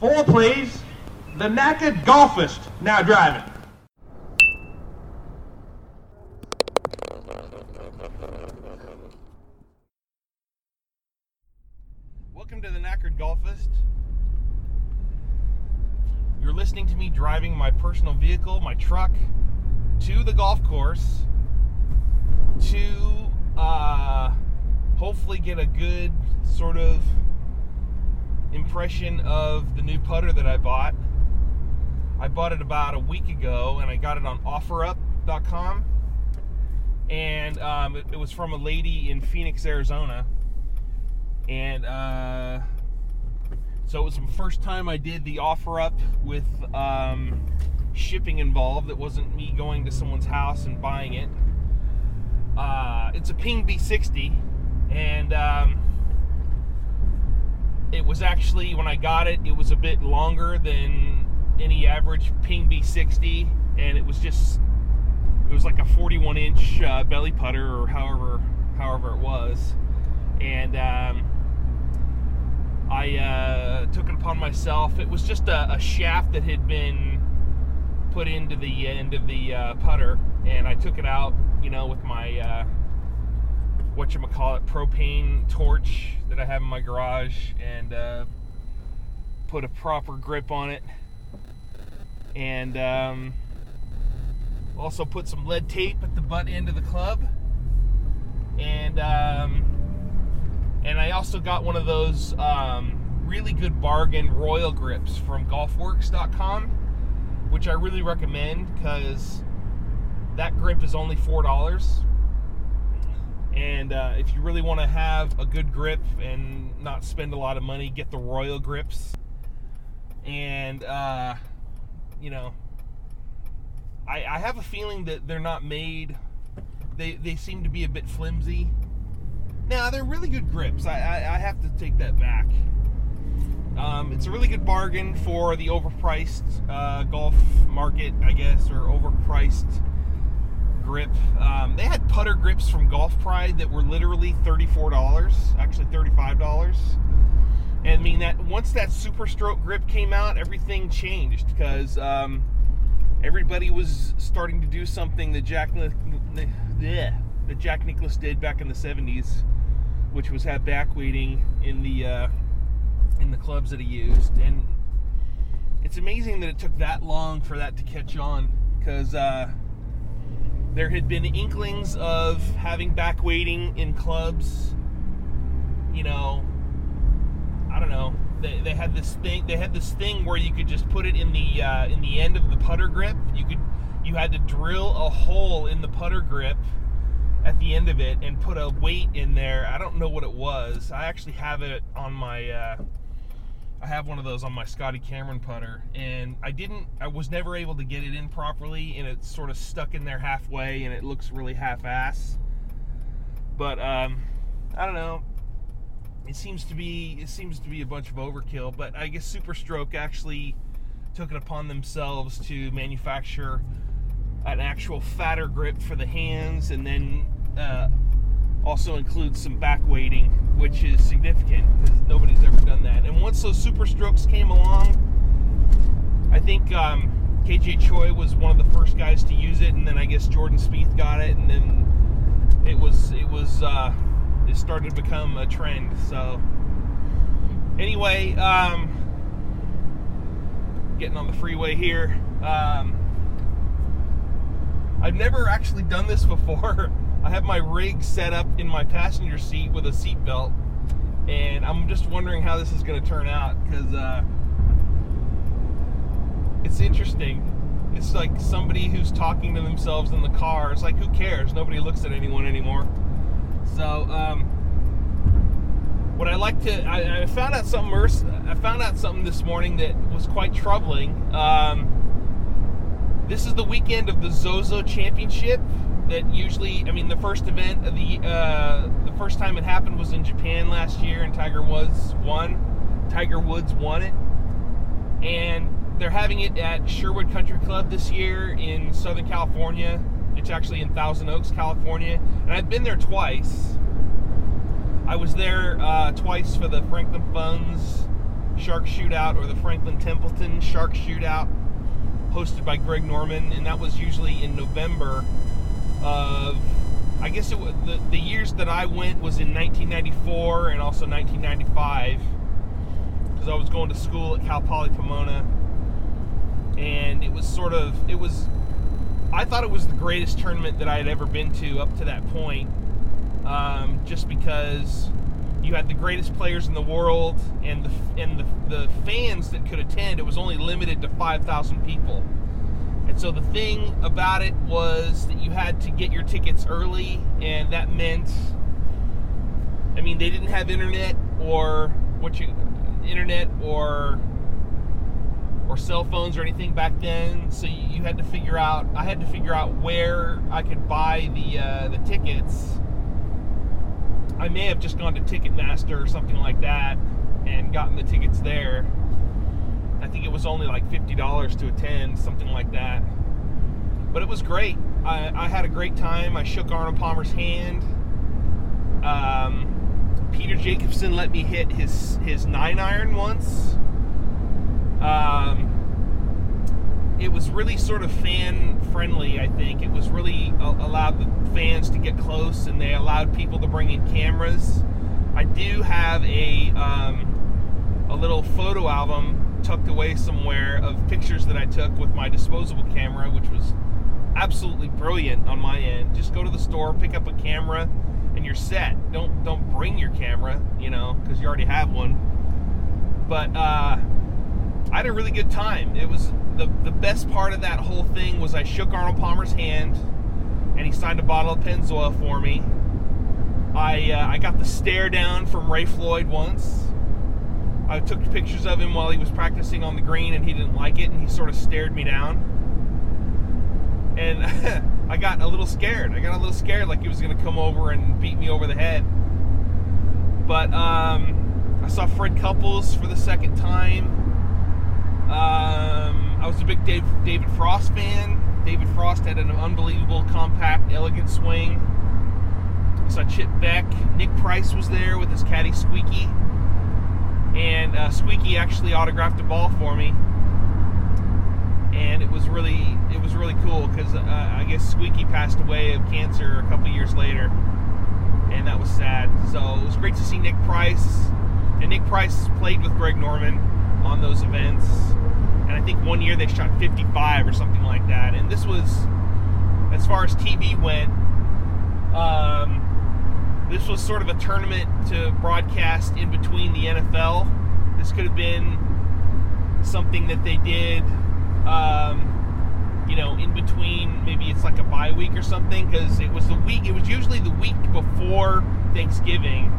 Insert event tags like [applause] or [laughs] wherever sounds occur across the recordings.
Four, please. The knackered golfist now driving. Welcome to the knackered golfist. You're listening to me driving my personal vehicle, my truck, to the golf course to uh, hopefully get a good sort of impression of the new putter that I bought. I bought it about a week ago and I got it on offerup.com. And um, it, it, was from a lady in Phoenix, Arizona. And uh, so it was the first time I did the OfferUp with um, shipping involved. It wasn't me going to someone's house and buying it. Uh, it's a Ping B60, and um, it was actually when I got it, it was a bit longer than any average Ping B60, and it was just it was like a 41 inch uh, belly putter or however however it was, and um, I uh, took it upon myself. It was just a, a, shaft that had been put into the end of the uh, putter, and I took it out, you know, with my uh, what you call it propane torch that I have in my garage, and uh, put a proper grip on it, and um, also put some lead tape at the butt end of the club, and um, and I also got one of those um, really good bargain Royal grips from GolfWorks.com, which I really recommend because that grip is only four dollars. And uh, if you really want to have a good grip and not spend a lot of money, get the Royal grips. And uh, you know, I, I have a feeling that they're not made. They they seem to be a bit flimsy now they're really good grips. I, I, I have to take that back. Um, it's a really good bargain for the overpriced uh, golf market, I guess, or overpriced grip. Um, they had putter grips from Golf Pride that were literally thirty-four dollars, actually thirty-five dollars. And I mean that once that Super Stroke grip came out, everything changed because um, everybody was starting to do something that Jack, that Jack Nicklaus did back in the '70s which was have back weighting in the uh, in the clubs that he used, and it's amazing that it took that long for that to catch on because uh, there had been inklings of having back weighting in clubs. You know, I don't know. They, they had this thing. They had this thing where you could just put it in the uh, in the end of the putter grip. You could you had to drill a hole in the putter grip at the end of it and put a weight in there. I don't know what it was. I actually have it on my. Uh, I have one of those on my Scotty Cameron putter, and I didn't. I was never able to get it in properly, and it's sort of stuck in there halfway, and it looks really half-ass. But um, I don't know. It seems to be. It seems to be a bunch of overkill. But I guess Super Stroke actually took it upon themselves to manufacture an actual fatter grip for the hands, and then uh, also includes some back weighting, which is significant because nobody's ever done that. And once those super strokes came along, I think um, KJ Choi was one of the first guys to use it, and then I guess Jordan Spieth got it, and then it was it was uh, it started to become a trend. So anyway, um, getting on the freeway here. Um, I've never actually done this [laughs] before. I have my rig set up in my passenger seat with a seat belt, and I'm just wondering how this is going to turn out because uh, it's interesting. It's like somebody who's talking to themselves in the car. It's like who cares? Nobody looks at anyone anymore. So, um, what I like to, I, I, found out something. I found out something this morning that was quite troubling. Um, this is the weekend of the Zozo Championship, that usually, I mean, the first event of the uh, the first time it happened was in Japan last year, and Tiger Woods won. Tiger Woods won it, and they're having it at Sherwood Country Club this year in Southern California. It's actually in Thousand Oaks, California, and I've been there twice. I was there uh, twice for the Franklin Funds Shark Shootout or the Franklin Templeton Shark Shootout, hosted by Greg Norman, and that was usually in November of. I guess it was the, the years that I went was in 1994 and also 1995 because I was going to school at Cal Poly Pomona, and it was sort of it was. I thought it was the greatest tournament that I had ever been to up to that point, um, just because you had the greatest players in the world, and the and the, the fans that could attend. It was only limited to 5,000 people, and so the thing about it was that you had to get your tickets early, and that meant. I mean, they didn't have internet or what you internet or or cell phones or anything back then. So you, had to figure out. I had to figure out where I could buy the uh, the tickets. I may have just gone to Ticketmaster or something like that and gotten the tickets there. Was only like fifty dollars to attend, something like that. But it was great. I, I had a great time. I shook Arnold Palmer's hand. Um, Peter Jacobsen let me hit his his nine iron once. Um, it was really sort of fan friendly. I think it was really allowed the fans to get close, and they allowed people to bring in cameras. I do have a um, a little photo album tucked away somewhere of pictures that I took with my disposable camera, which was absolutely brilliant on my end. Just go to the store, pick up a camera, and you're set. Don't don't bring your camera, you know, because you already have one. But uh, I had a really good time. It was the the best part of that whole thing was I shook Arnold Palmer's hand, and he signed a bottle of Pennzoil for me. I uh, I got the stare down from Ray Floyd once. I took pictures of him while he was practicing on the green, and he didn't like it, and he sort of stared me down. And [laughs] I got a little scared. I got a little scared, like he was going to come over and beat me over the head. But um, I saw Fred Couples for the second time. Um, I was a big Dave, David Frost fan. David Frost had an unbelievable, compact, elegant swing. I saw Chip Beck. Nick Price was there with his caddy Squeaky. And uh, Squeaky actually autographed a ball for me and it was really it was really cool because uh, I guess Squeaky passed away of cancer a couple years later, and that was sad. So it was great to see Nick Price, and Nick Price played with Greg Norman on those events, and I think one year they shot 55 or something like that. And this was, as far as TV went, um, this was sort of a tournament to broadcast in between the NFL. This could have been something that they did um, you know, in between, maybe it's like a bye week or something, because it was the week. It was usually the week before Thanksgiving,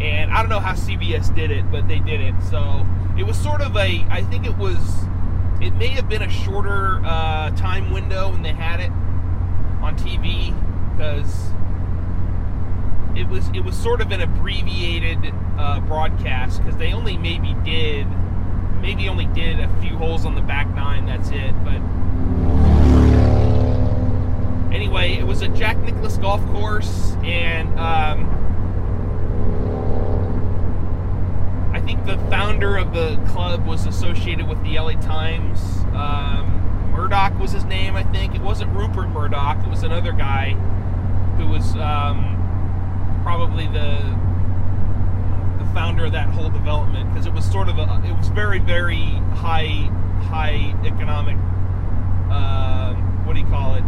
and I don't know how CBS did it, but they did it. So it was sort of a. I think it was. It may have been a shorter uh, time window when they had it on TV, because was it was sort of an abbreviated uh, broadcast because they only maybe did maybe only did a few holes on the back nine. That's it. But anyway, it was a Jack Nicklaus golf course, and um, I think the founder of the club was associated with the LA Times. Um, Murdoch was his name, I think. It wasn't Rupert Murdoch. It was another guy who was um, probably the the founder of that whole development because it was sort of a it was very very high high economic uh, what do you call it?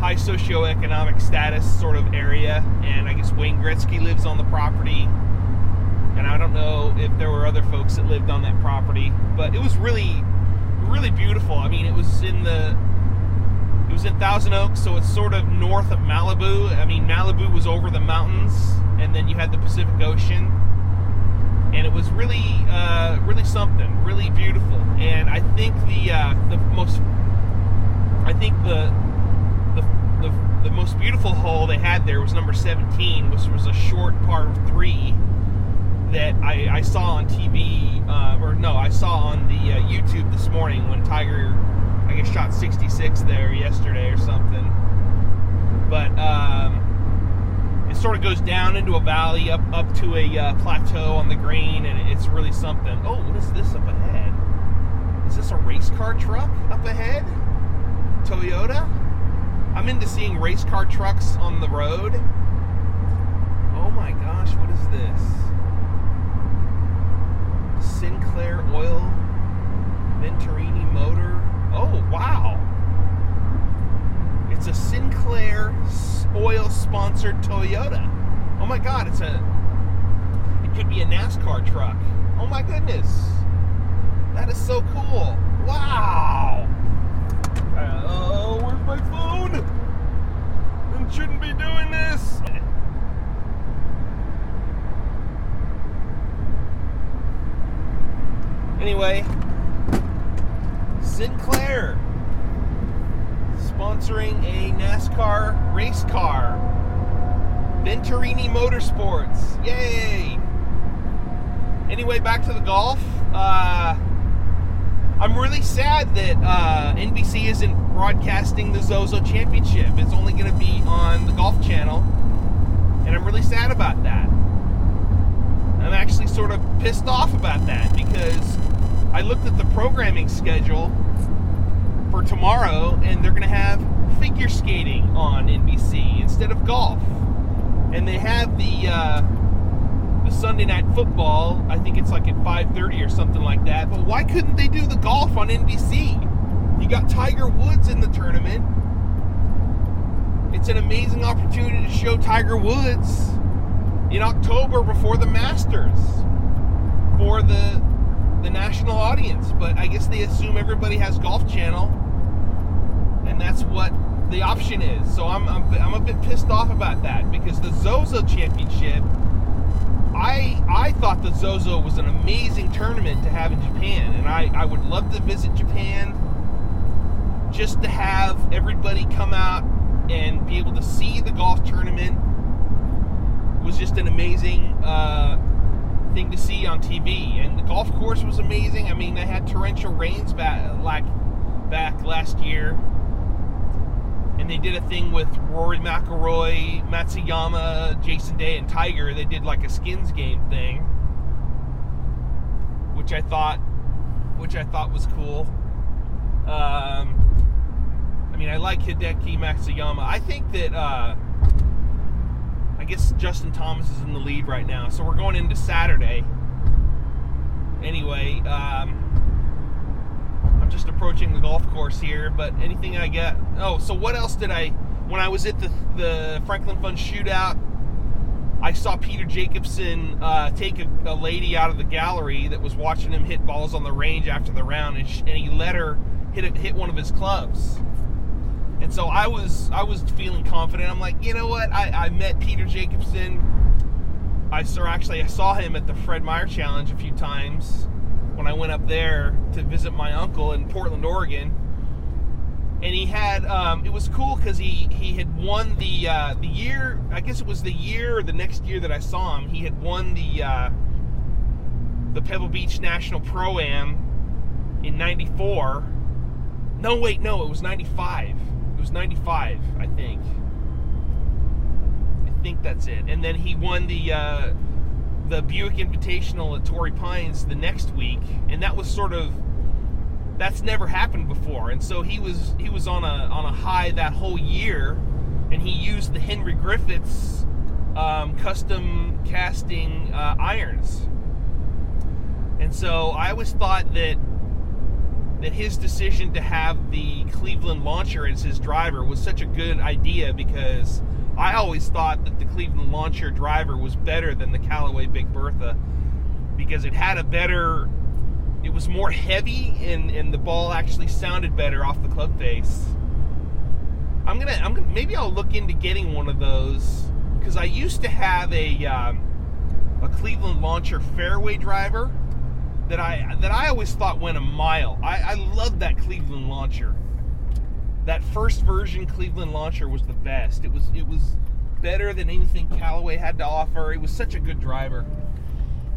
High socioeconomic status sort of area and I guess Wayne Gretzky lives on the property. And I don't know if there were other folks that lived on that property but it was really really beautiful. I mean it was in the it was in Thousand Oaks so it's sort of north of Malibu I mean Malibu was over the mountains and then you had the Pacific Ocean, and it was really, uh, really something, really beautiful. And I think the uh, the most, I think the, the the the most beautiful hole they had there was number 17, which was a short par three that I, I saw on TV, uh, or no, I saw on the uh, YouTube this morning when Tiger, I guess, shot 66 there yesterday or something. But um, it sort of goes down into a valley up up to a uh, plateau on the green, and it's really something. Oh, what is this up ahead? Is this a race car truck up ahead? Toyota? I'm into seeing race car trucks on the road. Oh my gosh, what is this? Sinclair Oil Venturini motor. Oh, wow. It's a Sinclair oil sponsored Toyota. Oh my god, it's a it could be a NASCAR truck. Oh my goodness. That is so cool. Wow. Oh, where's my phone? I shouldn't be doing this. Anyway, Sinclair sponsoring a NASCAR race car. Venturini Motorsports. Yay! Anyway, back to the golf. Uh, I'm really sad that uh, NBC isn't broadcasting the Zozo Championship. It's only going to be on the Golf Channel, and I'm really sad about that. I'm actually sort of pissed off about that because I looked at the programming schedule for tomorrow, and they're going to have figure skating on NBC instead of golf, and they have the uh, the Sunday night football. I think it's like at 5:30 or something like that. But why couldn't they do the golf on NBC? You got Tiger Woods in the tournament. It's an amazing opportunity to show Tiger Woods in October before the Masters for the the national audience. But I guess they assume everybody has Golf Channel, and that's what the option is. So I'm, I'm, I'm a bit pissed off about that because the Zozo Championship, I I thought the Zozo was an amazing tournament to have in Japan, and I, I would love to visit Japan just to have everybody come out and be able to see the golf tournament was just an amazing uh, thing to see on TV. And the golf course was amazing. I mean, they had torrential rains back like back last year, they did a thing with Rory McIlroy, Matsuyama, Jason Day, and Tiger. They did like a skins game thing, which I thought, which I thought was cool. Um, I mean, I like Hideki Matsuyama. I think that. Uh, I guess Justin Thomas is in the lead right now. So we're going into Saturday. Anyway, um, Just approaching the golf course here. But anything I get. Oh, so what else did I. When I was at the, the Franklin Fund shootout, I saw Peter Jacobsen uh, take a, a, lady out of the gallery that was watching him hit balls on the range after the round, and, and he let her hit it, hit one of his clubs. And so I was I was feeling confident. I'm like, you know what? I, I met Peter Jacobsen. I saw actually I saw him at the Fred Meyer Challenge a few times when I went up there to visit my uncle in Portland, Oregon. And he had um, it was cool because he he had won the uh, the year I guess it was the year or the next year that I saw him. He had won the uh, the Pebble Beach National Pro Am in '94. No, wait, no, it was '95 it was 95, I think. I think that's it. And then he won the uh, the Buick Invitational at Torrey Pines the next week, and that was sort of that's never happened before. And so he was he was on a on a high that whole year, and he used the Henry Griffitts um, custom casting uh, irons. And so I always thought that that his decision to have the Cleveland launcher as his driver was such a good idea because I always thought that the Cleveland launcher driver was better than the Callaway Big Bertha because it had a better it was more heavy and, and the ball actually sounded better off the club face. I'm gonna I'm gonna maybe I'll look into getting one of those because I used to have a um, a Cleveland launcher fairway driver that I that I always thought went a mile. I, I love that Cleveland launcher. That first version Cleveland launcher was the best. It was it was better than anything Callaway had to offer. It was such a good driver.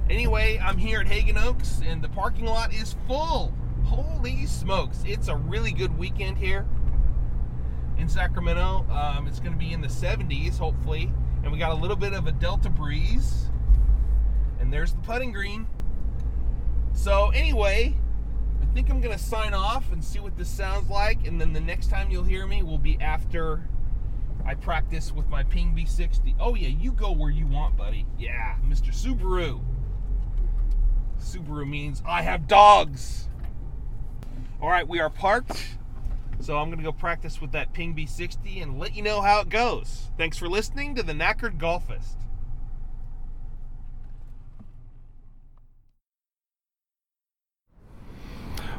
Anyway, I'm here at Haggin Oaks and the parking lot is full. Holy smokes. It's a really good weekend here in Sacramento. Um, it's going to be in the 70s, hopefully. And we got a little bit of a delta breeze. And there's the putting green. So, anyway, I think I'm going to sign off and see what this sounds like. And then the next time you'll hear me will be after I practice with my Ping B60. Oh, yeah, you go where you want, buddy. Yeah, Mr. Subaru. Subaru means I have dogs. All right, we are parked. So I'm going to go practice with that Ping B60 and let you know how it goes. Thanks for listening to the Knackered Golfist.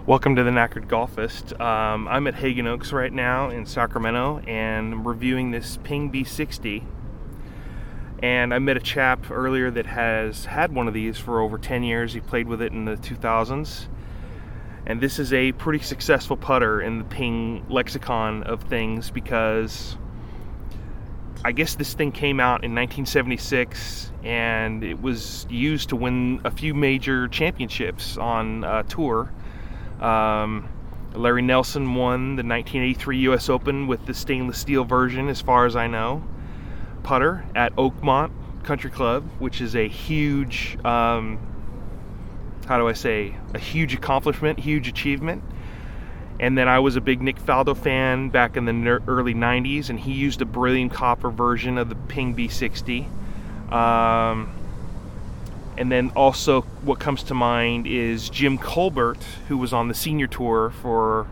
Welcome to the Knackered Golfist. Um, I'm at Haggin Oaks right now in Sacramento and I'm reviewing this Ping B60. And I met a chap earlier that has had one of these for over 10 years. He played with it in the 2000s. And this is a pretty successful putter in the Ping lexicon of things because I guess this thing came out in 1976 and it was used to win a few major championships on uh, tour um, Larry Nelson won the 1983 U.S. Open with the stainless steel version, as far as I know. Putter at Oakmont Country Club, which is a huge, um, how do I say, a huge accomplishment, huge achievement. And then I was a big Nick Faldo fan back in the early 90s, and he used a beryllium copper version of the Ping B60. Um, and then also, what comes to mind is Jim Colbert, who was on the senior tour for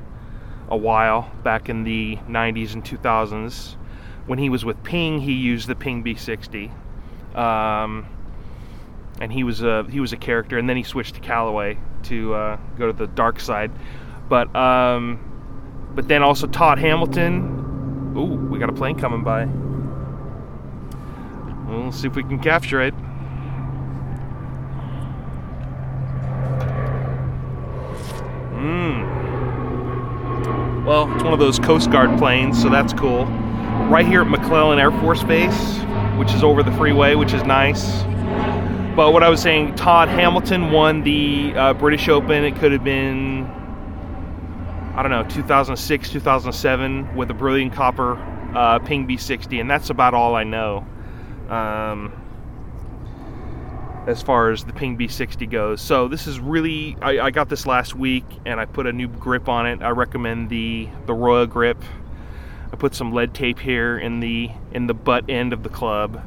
a while back in the 90s and 2000s. When he was with Ping, he used the Ping B60, um, and he was a he was a character. And then he switched to Callaway to uh, go to the dark side. But um, but then also Todd Hamilton. Ooh, we got a plane coming by. We'll see if we can capture it. Mm. Well, it's one of those Coast Guard planes, so that's cool. Right here at McClellan Air Force Base, which is over the freeway, which is nice. But what I was saying, Todd Hamilton won the uh, British Open. It could have been, I don't know, 2006, 2007 with a beryllium copper uh, Ping B60, and that's about all I know. Um, as far as the Ping B60 goes. So this is really, I, I, got this last week and I put a new grip on it. I recommend the, the Royal grip. I put some lead tape here in the, in the butt end of the club.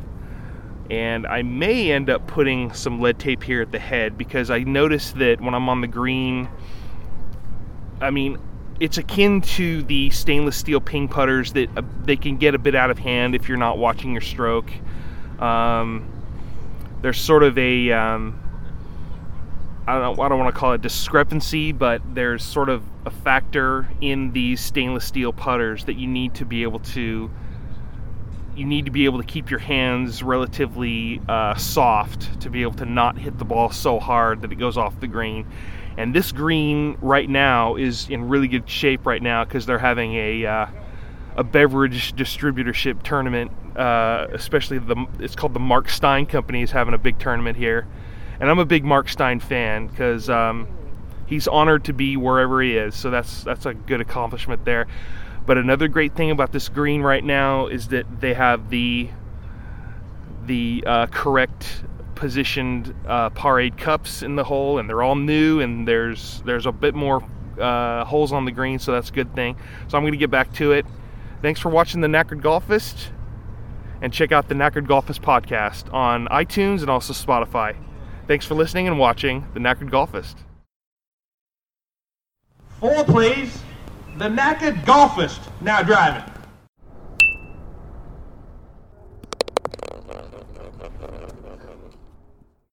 And I may end up putting some lead tape here at the head because I noticed that when I'm on the green, I mean, it's akin to the stainless steel ping putters that uh, they can get a bit out of hand if you're not watching your stroke. Um, there's sort of a um, I don't know I don't want to call it discrepancy, but there's sort of a factor in these stainless steel putters that you need to be able to you need to be able to keep your hands relatively uh, soft to be able to not hit the ball so hard that it goes off the green. And this green right now is in really good shape right now because they're having a uh, a beverage distributorship tournament uh, especially the it's called the Markstein Company is having a big tournament here, and I'm a big Mark Stein fan because um, he's honored to be wherever he is. So that's that's a good accomplishment there. But another great thing about this green right now is that they have the the uh, correct positioned uh, Par Aide cups in the hole, and they're all new, and there's there's a bit more uh, holes on the green, so that's a good thing. So I'm going to get back to it. Thanks for watching the Knackered Golfist and check out the Knackered Golfist podcast on iTunes and also Spotify. Thanks for listening and watching the Knackered Golfist. Four, please. The Knackered Golfist now driving.